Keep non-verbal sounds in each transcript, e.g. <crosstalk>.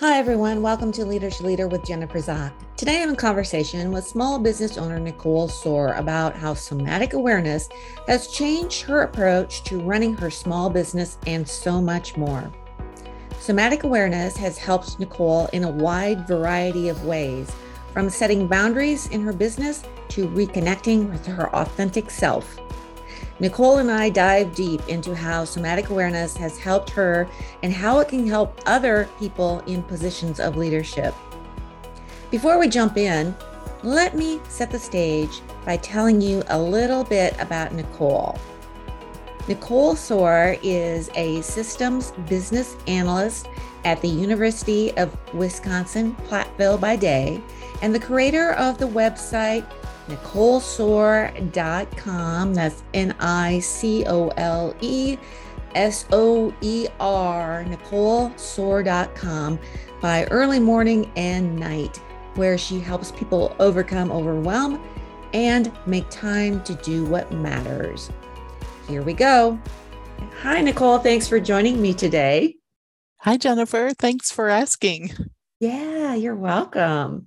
Hi, everyone. Welcome to Leadership Leader with Jennifer Zock. Today, I'm in conversation with small business owner Nicole Soer about how somatic awareness has changed her approach to running her small business and so much more. Somatic awareness has helped Nicole in a wide variety of ways, from setting boundaries in her business to reconnecting with her authentic self. Nicole and I dive deep into how somatic awareness has helped her and how it can help other people in positions of leadership. Before we jump in, let me set the stage by telling you a little bit about Nicole. Nicole Soer is a systems business analyst at the University of Wisconsin Platteville by day and the creator of the website NicoleSoer.com. That's N I C O L E S O E R, NicoleSoer.com by early morning and night, where she helps people overcome overwhelm and make time to do what matters. Here we go. Hi, Nicole. Thanks for joining me today. Hi, Jennifer. Thanks for asking. Yeah, you're welcome.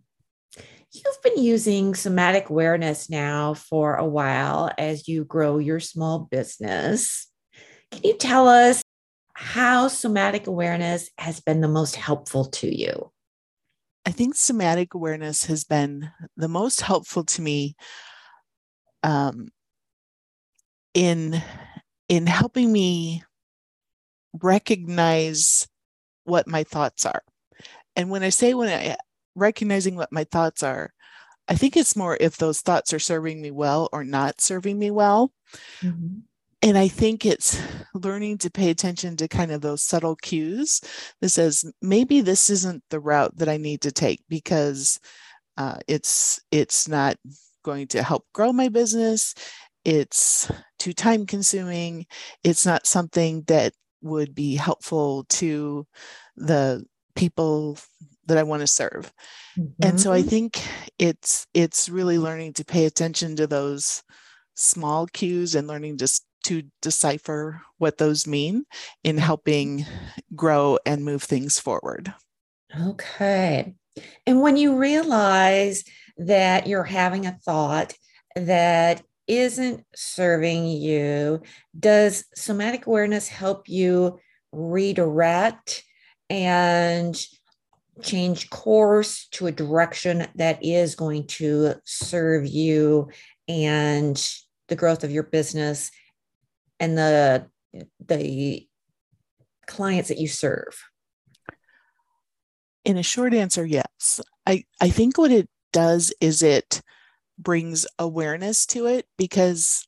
You've been using somatic awareness now for a while as you grow your small business. Can you tell us how somatic awareness has been the most helpful to you? I think somatic awareness has been the most helpful to me um, in in helping me recognize what my thoughts are. And when I say when I recognizing what my thoughts are. I think it's more if those thoughts are serving me well or not serving me well. Mm-hmm. And I think it's learning to pay attention to kind of those subtle cues that says maybe this isn't the route that I need to take because uh, it's it's not going to help grow my business. It's too time consuming. It's not something that would be helpful to the people that I want to serve. Mm-hmm. And so I mm-hmm. think it's it's really learning to pay attention to those small cues and learning just to decipher what those mean in helping grow and move things forward. Okay. And when you realize that you're having a thought that isn't serving you, does somatic awareness help you redirect and change course to a direction that is going to serve you and the growth of your business and the the clients that you serve? In a short answer yes. I i think what it does is it brings awareness to it because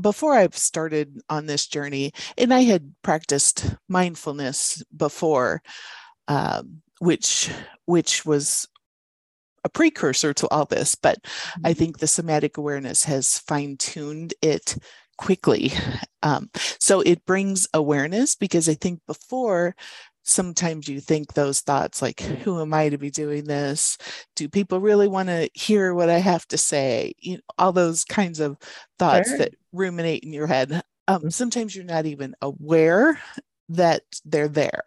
before I've started on this journey, and I had practiced mindfulness before, um, which which was a precursor to all this, but I mm-hmm. think the somatic awareness has fine tuned it quickly. Um, so it brings awareness because I think before sometimes you think those thoughts like who am i to be doing this do people really want to hear what i have to say you know all those kinds of thoughts sure. that ruminate in your head um, mm-hmm. sometimes you're not even aware that they're there.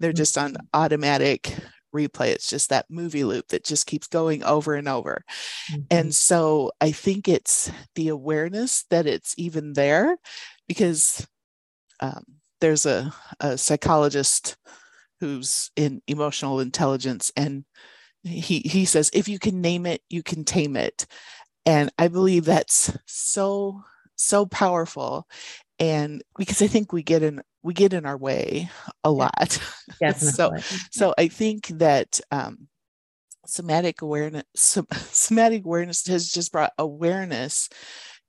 They're just on mm-hmm. automatic replay. It's just that movie loop that just keeps going over and over. Mm-hmm. And so I think it's the awareness that it's even there because um, there's a, a psychologist who's in emotional intelligence and he he says if you can name it you can tame it and i believe that's so so powerful and because i think we get in we get in our way a lot. <laughs> So so i think that um, somatic awareness <laughs> somatic awareness has just brought awareness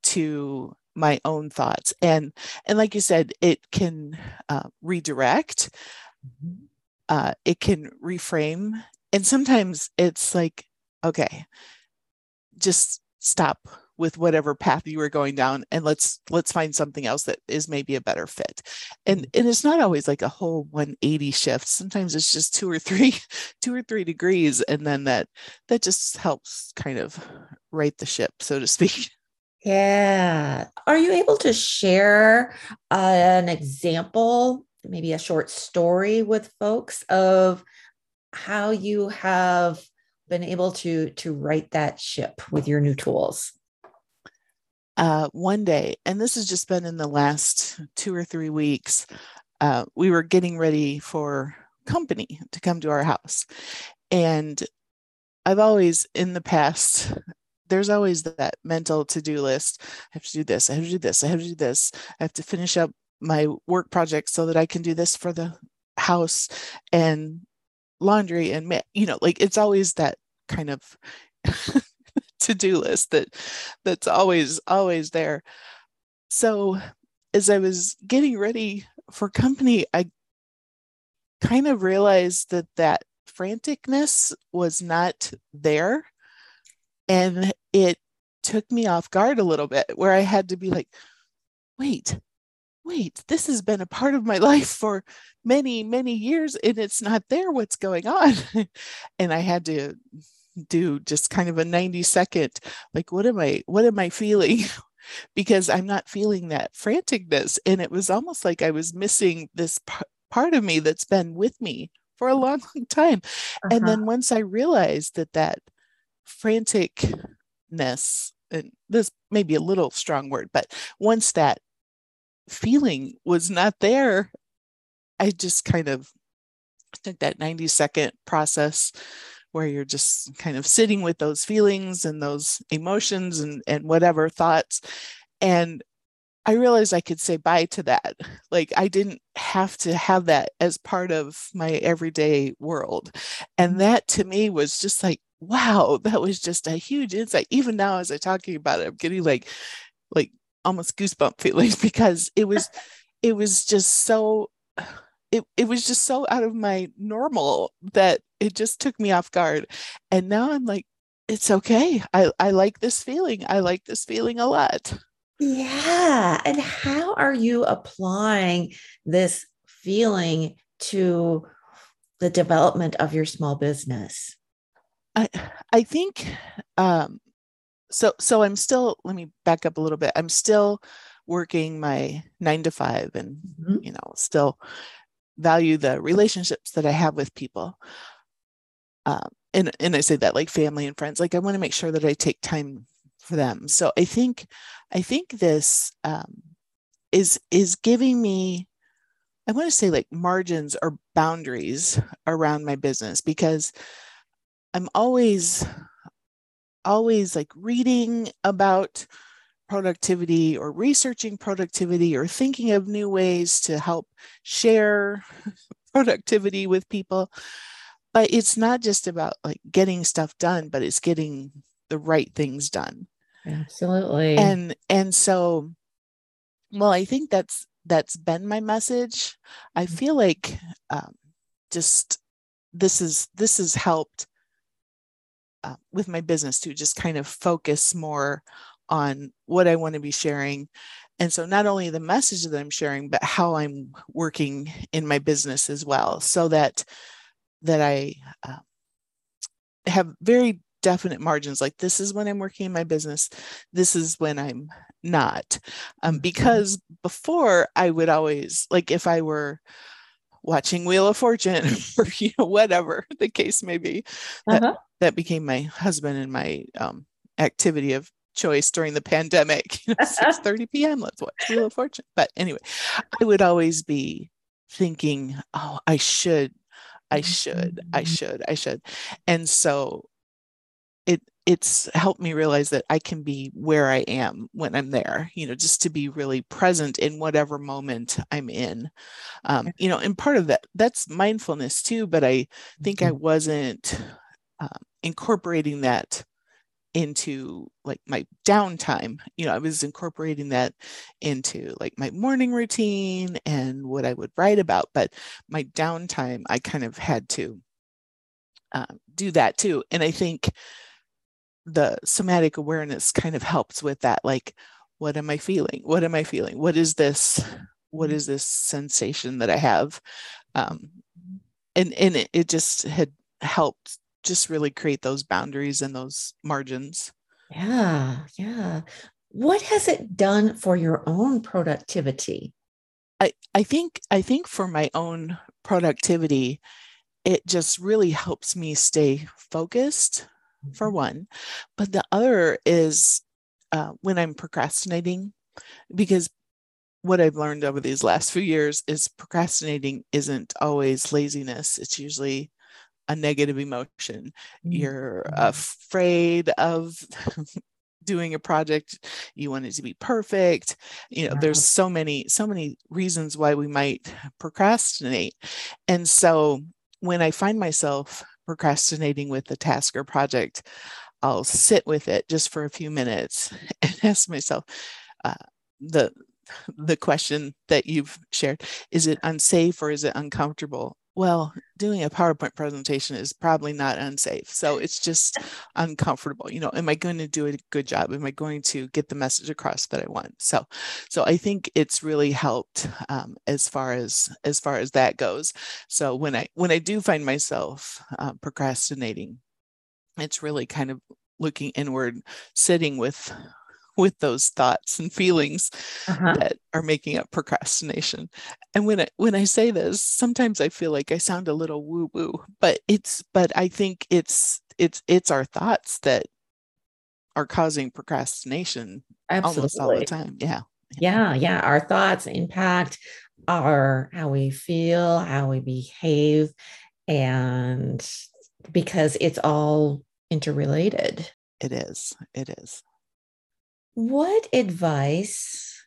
to my own thoughts. And and like you said it can uh, redirect mm-hmm. uh, it can reframe. And sometimes it's like okay just stop with whatever path you were going down and let's let's find something else that is maybe a better fit. And mm-hmm. and it's not always like a whole 180 shift. Sometimes it's just two or three <laughs> two or three degrees and then that that just helps kind of right the ship so to speak. <laughs> Yeah. Are you able to share uh, an example maybe a short story with folks of how you have been able to to write that ship with your new tools uh, one day and this has just been in the last two or three weeks uh, we were getting ready for company to come to our house. And i've always in the past there's always that mental to-do list. I have to do this i have to do this i have to do this. I have to finish up my work project so that i can do this for the house and laundry and you know like it's always that kind of <laughs> to-do list that that's always always there so as i was getting ready for company i kind of realized that that franticness was not there and it took me off guard a little bit where i had to be like wait wait, this has been a part of my <laughs> life for many, many years and it's not there. What's going on? <laughs> and I had to do just kind of a 90 second, like, what am I, what am I feeling? <laughs> because I'm not feeling that franticness. And it was almost like I was missing this p- part of me that's been with me for a long, <laughs> long time. Uh-huh. And then once I realized that that franticness, and this may be a little strong word, but once that feeling was not there, I just kind of took that 90 second process where you're just kind of sitting with those feelings and those emotions and, and whatever thoughts. And I realized I could say bye to that. Like I didn't have to have that as part of my everyday world. And mm-hmm. that to me was just like, wow, that was just a huge insight. Even now as I'm talking about it, I'm getting like like almost goosebump <laughs> feelings because it was it was just so it, it was just so out of my normal that it just took me off guard. And now i'm like it's okay. I i like this feeling. I like this feeling a lot. Yeah. And how are you applying this feeling to the development of your small business? I i think um so so i'm still let me back up a little bit. I'm still working my nine to five and mm-hmm. you know still value the relationships that i have with people. Um, and and i say that like family and friends like i want to make sure that i take time for them. So i think i think this um, is is giving me i want to say like margins or boundaries around my business because i'm always always like reading about productivity or researching productivity or thinking of new ways to help share <laughs> productivity with people. But it's not just about like getting stuff done but it's getting the right things done. Absolutely. And and so well i think that's that's been my message. I mm-hmm. feel like um, just this is this has helped uh, with my business to just kind of focus more on what I want to be sharing. And so, not only the message that I'm sharing, but how I'm working in my business as well, so that that I uh, have very definite margins. Like this is when I'm working in my business. This is when I'm not. Um, mm-hmm. because before I would always like if I were watching Wheel of Fortune <laughs> or you know whatever the case may be. That, uh-huh. that became my husband and my um, activity of choice during the pandemic. <laughs> You know, <laughs> 6 30 p.m. Let's watch Wheel of Fortune. But anyway, I would always be thinking, oh, I should, I should, I mm-hmm. should, I should. And so it it's helped me realize that I can be where I am when I'm there, you know, just to be really present in whatever moment I'm in. Um, you know, and part of that, that's mindfulness too, but I think I mm-hmm. wasn't um, incorporating that into like my downtime. You know, I was incorporating that into like my morning routine and what I would write about, but my downtime, I kind of had to um, do that too. And I think the somatic awareness kind of helps with that like what am i feeling what am i feeling what is this what mm-hmm. this sensation that i have um, and and it, it just had helped just really create those boundaries and those margins. Yeah yeah. What has it done for your own productivity? I i think i think for my own productivity it just really helps me stay focused for Mm-hmm. one. But the other is uh, when i'm procrastinating because what i've learned over these last few years is procrastinating isn't always laziness. It's usually a negative emotion. You're Mhm. afraid of <laughs> doing a project. You want it to be perfect. You know Yeah. there's so many so many reasons why we might procrastinate. And so when i find myself procrastinating with a task or project i'll sit with it just for a few minutes <laughs> and ask myself uh, the the question that you've shared is it unsafe or is it uncomfortable well doing a powerpoint presentation is probably not unsafe so it's just <laughs> uncomfortable you know am i going to do a good job? Am i going to get the message across that i want? So so i think it's really helped um, as far as as far as that goes. So when i when i do find myself uh, procrastinating it's really kind of looking inward sitting with with those thoughts and feelings Uh-huh. that are making up procrastination. And when I when I say this, sometimes I feel like I sound a little woo woo, but it's but I think it's it's it's our thoughts that are causing procrastination almost all the time. Yeah. Yeah, yeah. Our thoughts impact our how we feel, how we behave, and because it's all interrelated. It is. It is. What advice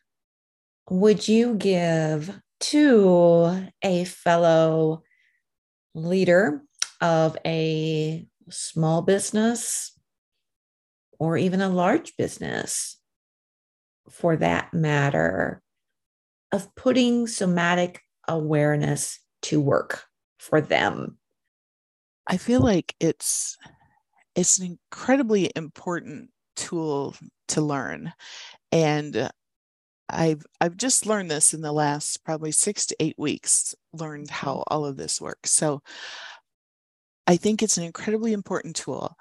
would you give to a fellow leader of a small business or even a large business for that matter of putting somatic awareness to work for them? I feel like it's it's an incredibly important tool to learn. And I've I've just learned this in the last probably 6 to 8 weeks, learned how all of this works. So I think it's an incredibly important tool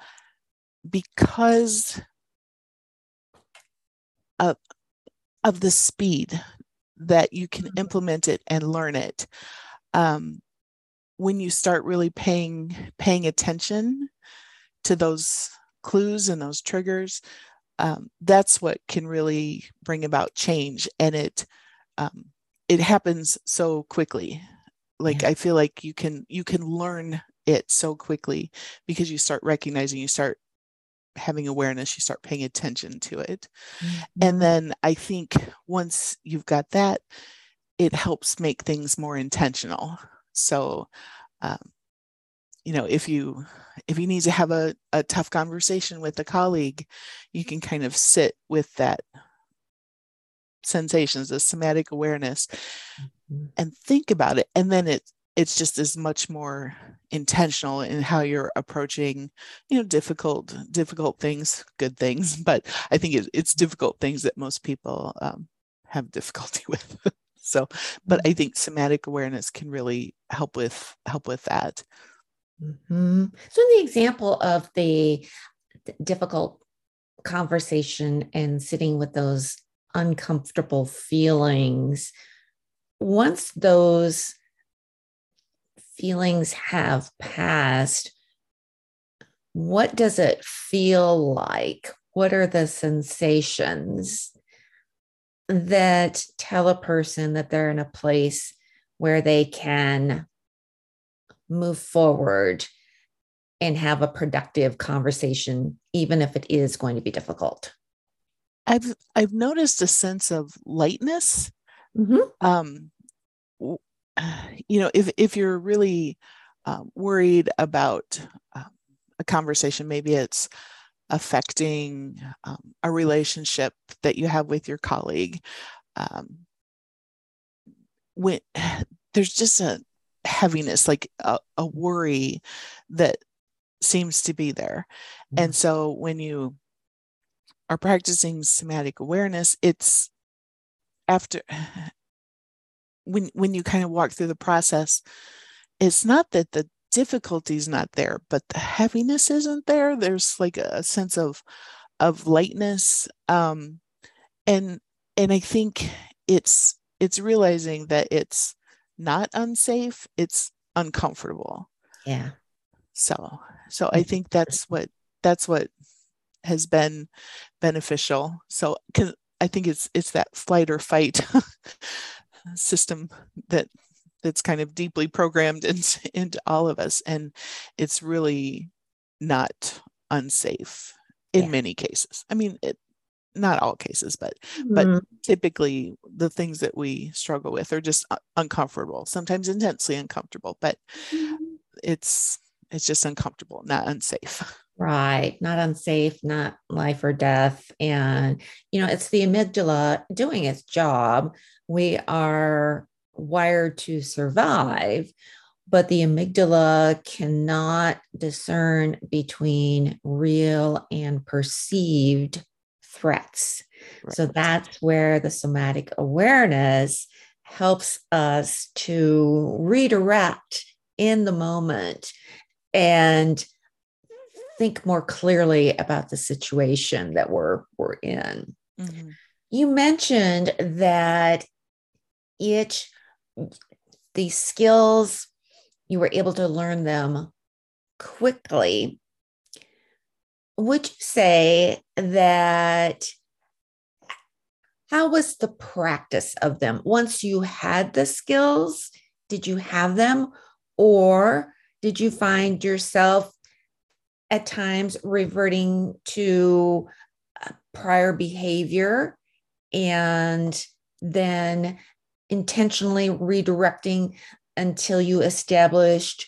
because of, of the speed that you can Mhm. implement it and learn it. Um, when you start really paying paying attention to those clues and those triggers, um, that's what can really bring about change, and it um, it happens so quickly. Like Yeah. I feel like you can you can learn it so quickly because you start recognizing, you start having awareness, you start paying attention to it. Mhm. And then I think once you've got that, it helps make things more intentional. So, um, you know, if you if you need to have a, a tough conversation with a colleague, you can kind of sit with that sensations, the somatic awareness, Mhm. and think about it. And then it it's just as much more intentional in how you're approaching, you know, difficult difficult things, good things. <laughs> But I think it, it's difficult things that most people um, have difficulty <laughs> with. so, but I think somatic awareness can really help with help with that. Mhm. So, in the example of the difficult conversation and sitting with those uncomfortable feelings, once those feelings have passed, what does it feel like? What are the sensations that tell a person that they're in a place where they can move forward and have a productive conversation, even if it is going to be difficult? I've I've noticed a sense of lightness. Mhm. Um, you know, if if you're really um, worried about um, a conversation, maybe it's affecting um, a relationship that you have with your colleague. Um, when <sighs> there's just a heaviness, like a, a worry that seems to be there, and so when you are practicing somatic awareness, it's after <sighs> when when you kind of walk through the process, it's not that the difficulty is not there, but the heaviness isn't there. There's like a sense of of lightness, um, and and I think it's it's realizing that it's not unsafe; it's uncomfortable. Yeah. So so I think that's what that's what has been beneficial. So cause I think it's it's that flight or fight <laughs> system that that's kind of deeply programmed into, into all of us and it's really not unsafe in yeah. many cases i mean it, not all cases but mm-hmm. but typically the things that we struggle with are just uncomfortable sometimes intensely uncomfortable but mm-hmm. it's it's just uncomfortable not unsafe <laughs> right not unsafe not life or death and you know it's the amygdala doing its job we are wired to survive, but the amygdala cannot discern between real and perceived threats. Right. So that's where the somatic awareness helps us to redirect in the moment and think more clearly about the situation that we're we're in. Mm-hmm. You mentioned that it these skills, you were able to learn them quickly. Would you say that? How was the practice of them? Once you had the skills, did you have them? Or did you find yourself at times reverting to uh, prior behavior and then intentionally redirecting until you established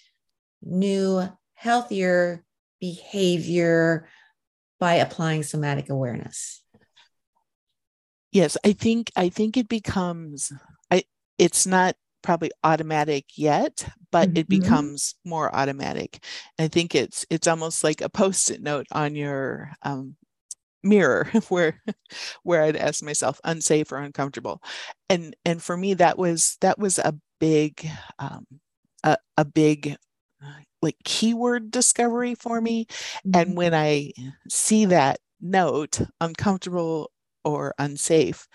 new, healthier behavior by applying somatic awareness. Yes, I think I think it becomes I it's not probably automatic yet, but mm-hmm. it becomes more automatic. I think it's it's almost like a post-it note on your um, mirror <laughs> where where I'd ask myself unsafe or uncomfortable. And and for me that was that was a big um, a, a big like keyword discovery for me. Mm-hmm. And when I see that note, uncomfortable or unsafe,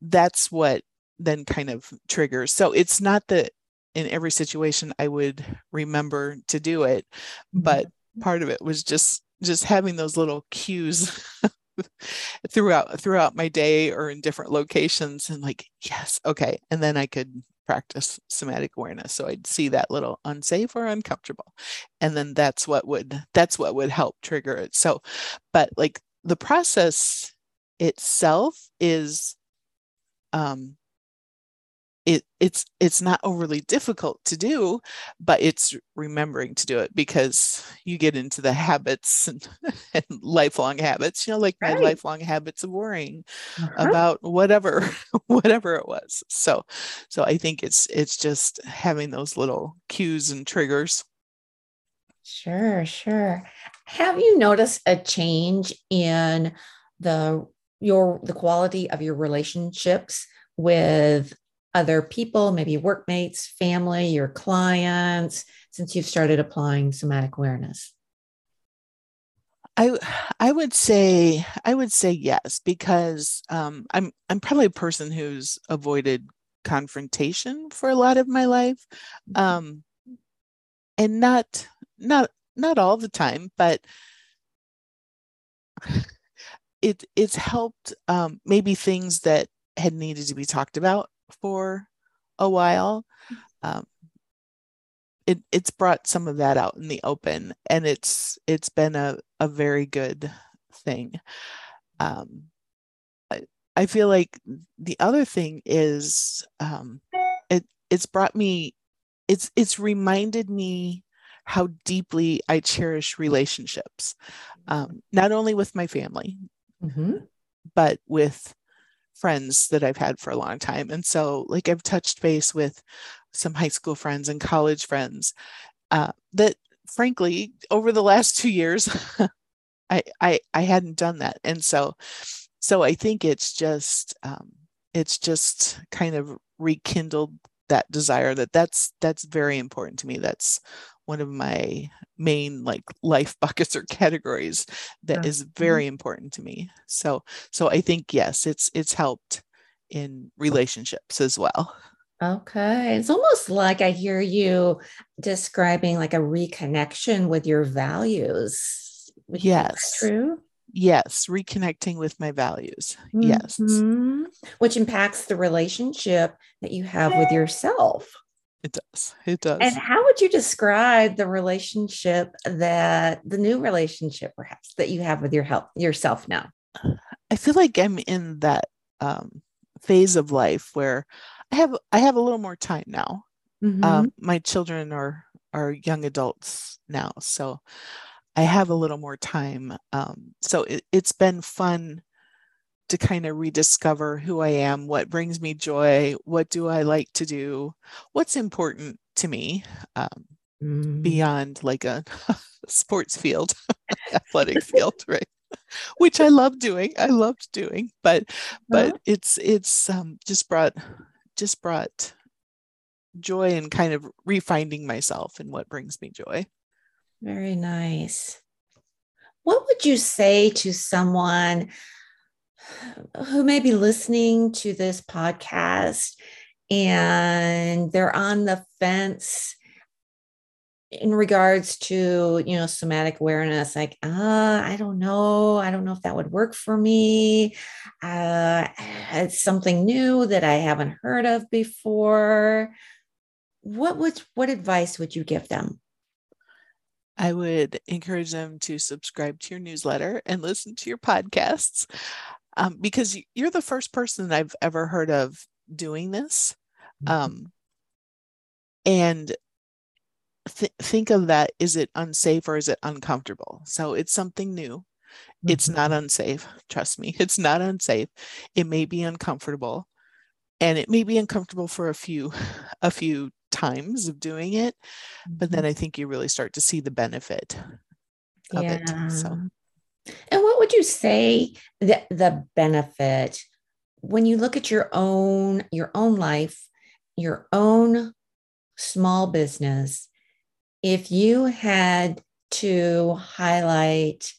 that's what then kind of triggers. So it's not that in every situation I would remember to do it, but mm-hmm. part of it was just just having those little cues <laughs> throughout throughout my day or in different locations and like yes okay and then i could practice somatic awareness so i'd see that little unsafe or uncomfortable and then that's what would that's what would help trigger it. So but like the process itself is um it it's it's not overly difficult to do but it's remembering to do it because you get into the habits and, <laughs> and lifelong habits you know like right. my lifelong habits of worrying uh-huh. about whatever <laughs> whatever it was so so i think it's it's just having those little cues and triggers sure sure have you noticed a change in the your the quality of your relationships with other people, maybe workmates, family, your clients, since you've started applying somatic awareness? I I would say I would say yes because um, I'm I'm probably a person who's avoided confrontation for a lot of my life, mm-hmm. um, and not not not all the time, but <sighs> it it's helped um, maybe things that had needed to be talked about for a while. Um, it, it's brought some of that out in the open and it's it's been a, a very good thing um, I, I feel like the other thing is um, it it's brought me it's it's reminded me how deeply I cherish relationships, um, not only with my family, mm-hmm. but with friends that I've had for a long time. And so, like, I've touched base with some high school friends and college friends uh, that, frankly, over the last <laughs> two years, I, I I hadn't done that, and so so I think it's just um, it's just kind of rekindled that desire that that's that's very important to me. That's one of my main like life <laughs> buckets or categories that is mm-hmm. very important to me so so i think yes it's it's helped in relationships as well Okay. It's almost like I hear you describing like a reconnection with your values. yes. True. Yes. Reconnecting with my values. Mm-hmm. Yes. Which impacts the relationship that you have with yourself. It does. It does. And how would you describe the relationship that the new relationship perhaps that you have with your help yourself now? I feel like I'm in that um, phase of life where I have I have a little more time now. Mm-hmm. Um, my children are are young adults now, so I have a little more time. Um, so it, it's been fun to kind of rediscover who I am, what brings me joy, what do I like to do, what's important to me um, mm. beyond like a <laughs> sports field, <laughs> athletic <laughs> field, right? Which I love doing. I loved doing, but but uh-huh. it's it's um, just brought just brought joy and kind of refinding myself and what brings me joy. Very nice. What would you say to someone who may be listening to this podcast and they're on the fence in regards to you know somatic awareness like uh i don't know. I don't know if that would work for me. Uh it's something new that i haven't heard of before. What would what advice would you give them? I would encourage them to subscribe to your newsletter and listen to your podcasts um, because you're the first person that I've ever heard of doing this. Mm-hmm. Um, and th- think of that is it unsafe or is it uncomfortable? So it's something new. Mm-hmm. It's not unsafe. Trust me, <laughs> it's not unsafe. It may be uncomfortable and it may be uncomfortable for a few a few times of doing it but then mm-hmm. i think you really start to see the benefit of yeah. it so and what would you say that the benefit when you look at your own your own life, your own small business, if you had to highlight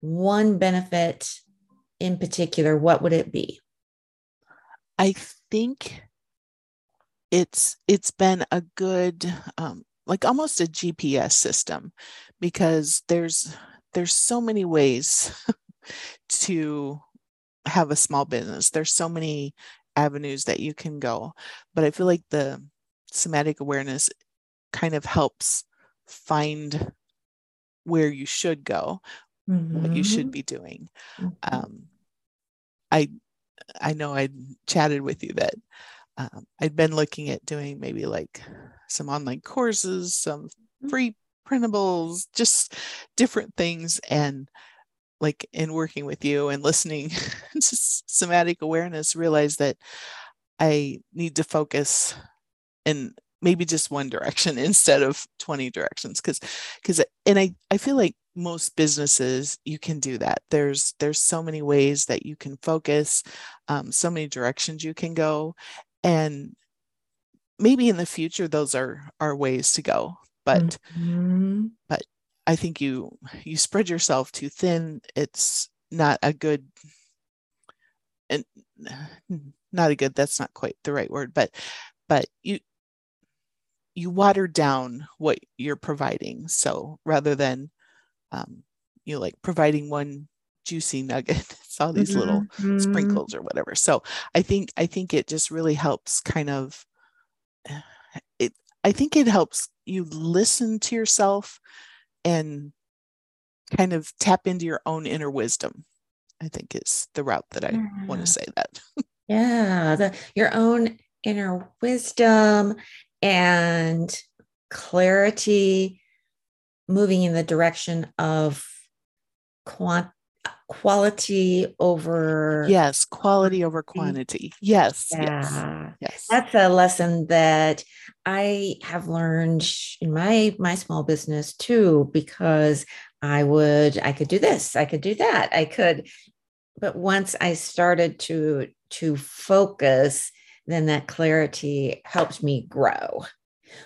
one benefit in particular, what would it be? I think it's it's been a good um, like almost a GPS system because there's there's so many ways <laughs> to have a small business. There's so many avenues that you can go. But I feel like the somatic awareness kind of helps find where you should go, mm-hmm. what you should mm-hmm. be doing. Mm-hmm. Um, I I know I chatted with you that um, I'd been looking at doing maybe like some online courses, some mm-hmm. free printables, just different things. And like in working with you and listening <laughs> to somatic awareness, realize that I need to focus in maybe just one direction <laughs> instead of 20 directions. Cause because and I, I feel like most businesses you can do that there's there's so many ways that you can focus um, so many directions you can go and maybe in the future those are are ways to go but mm-hmm. but i think you you spread yourself too thin it's not a good and not a good that's not quite the right word but but you you water down what you're providing so rather than um, you know like providing one juicy nugget <laughs> it's all these mm-hmm. little mm-hmm. sprinkles or whatever so i think i think it just really helps kind of it i think it helps you listen to yourself and kind of tap into your own inner wisdom i think is the route that i yeah. want to mm. say that <laughs> yeah the, your own inner wisdom and clarity moving in the direction of quant quality over yes quality over mm. quantity. Yes yeah. yes. Yes that's a lesson that i have learned in my my small business too because i would i could do this i could do that i could but once i started to to focus then that clarity helped me grow.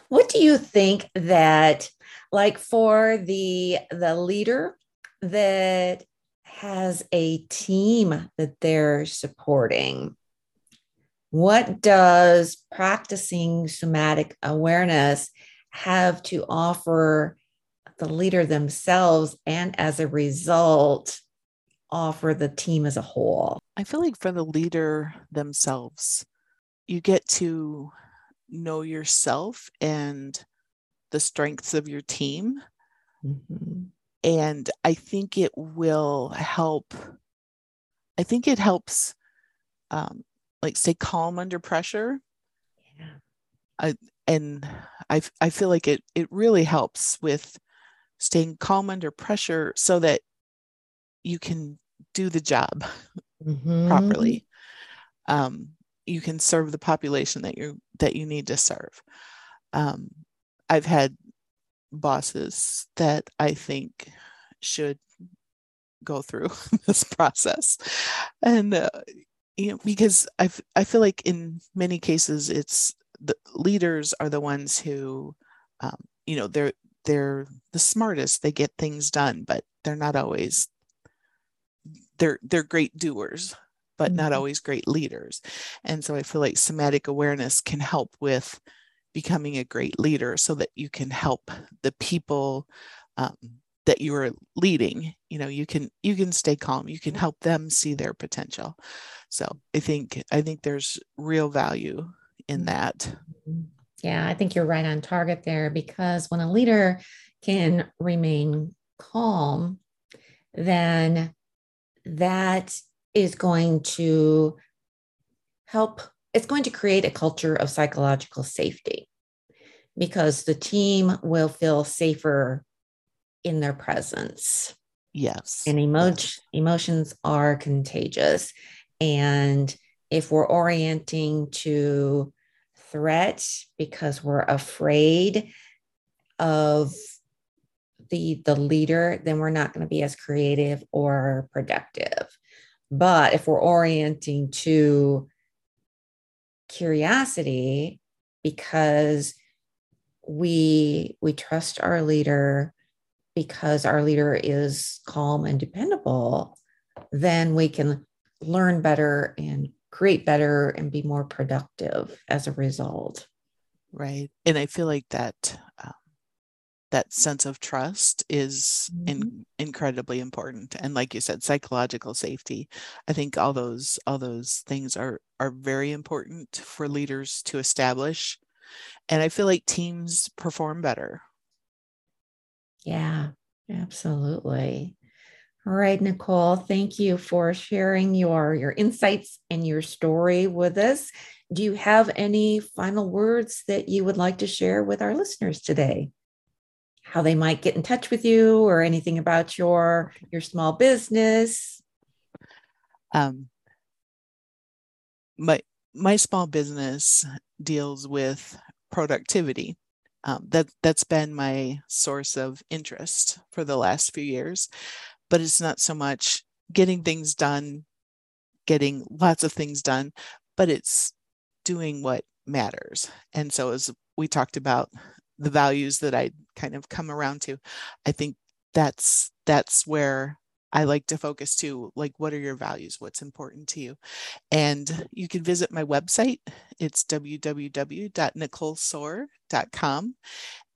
What do you think that like for the the leader that has a team that they're supporting. What does practicing somatic awareness have to offer the leader themselves and as a result offer the team as a whole? I feel like for the leader themselves you get to know yourself and the strengths of your team. Mm-hmm. And i think it will help i think it helps um, like stay calm under pressure. Yeah. I, and I, I feel like it, it really helps with staying calm under pressure so that you can do the job <laughs> mm-hmm. properly. Um, you can serve the population that you that you need to serve. Um, I've had bosses that I think should go through <laughs> this process, and uh, you know because i i feel like in many cases it's the leaders are the ones who um, you know they're they're the smartest. They get things done but they're not always they're they're great doers but mm-hmm. not always great leaders. And so i feel like somatic awareness can help with becoming a great leader so that you can help the people um, that you are leading. You know you can you can stay calm. You can help them see their potential. So i think i think there's real value in mm-hmm. that yeah i think you're right on target there because when a leader can remain calm then that is going to help it's going to create a culture of psychological safety because the team will feel safer in their presence. Yes. And emo- emotions are contagious. And if we're orienting to threat because we're afraid of the the leader, then we're not going to be as creative or productive. But if we're orienting to curiosity because we we trust our leader because our leader is calm and dependable, then we can learn better and create better and be more productive as a result. Right. And I feel like that um, that sense of trust is mm-hmm. in, incredibly important and like you said psychological safety i think all those all those things are are very important for leaders to establish and i feel like teams perform better yeah, absolutely. All right, Nicole, thank you for sharing your, your insights and your story with us. Do you have any final words that you would like to share with our listeners today? How they might get in touch with you or anything about your your small business? Um, my my small business deals with productivity. Um, that that's been my source of interest for the last few years but it's not so much getting things done getting lots of things done but it's doing what matters. And so as we talked about the values that i kind of come around to i think that's that's where I like to focus too, like what are your values? What's important to you? And you can visit my website. It's www.nicolesoer.com.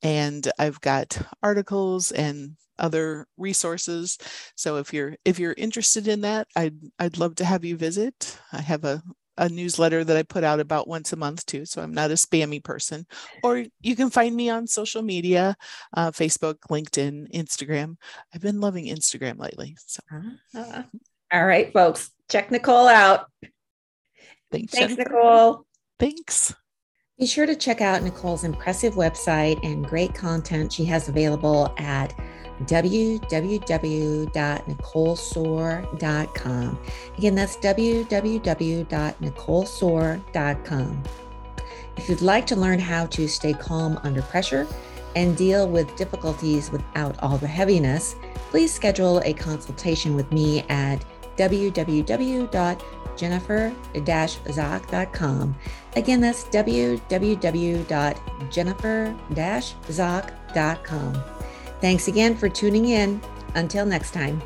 And I've got articles and other resources. So if you're if you're interested in that, I'd I'd love to have you visit. I have a a newsletter that I put out about once a month too. So I'm not a spammy person. Or you can find me on social media uh, Facebook, LinkedIn, Instagram. I've been loving Instagram lately. So, uh, all right, folks, check Nicole out. Thanks, Thanks Nicole. Thanks. Be sure to check out Nicole's impressive website and great content she has available at www.nicolesoer.com. Again, that's www.nicolesoer.com. If you'd like to learn how to stay calm under pressure and deal with difficulties without all the heaviness, please schedule a consultation with me at www.jennifer-zock.com. Again, that's www.jennifer-zock.com. Thanks again for tuning in. Until next time.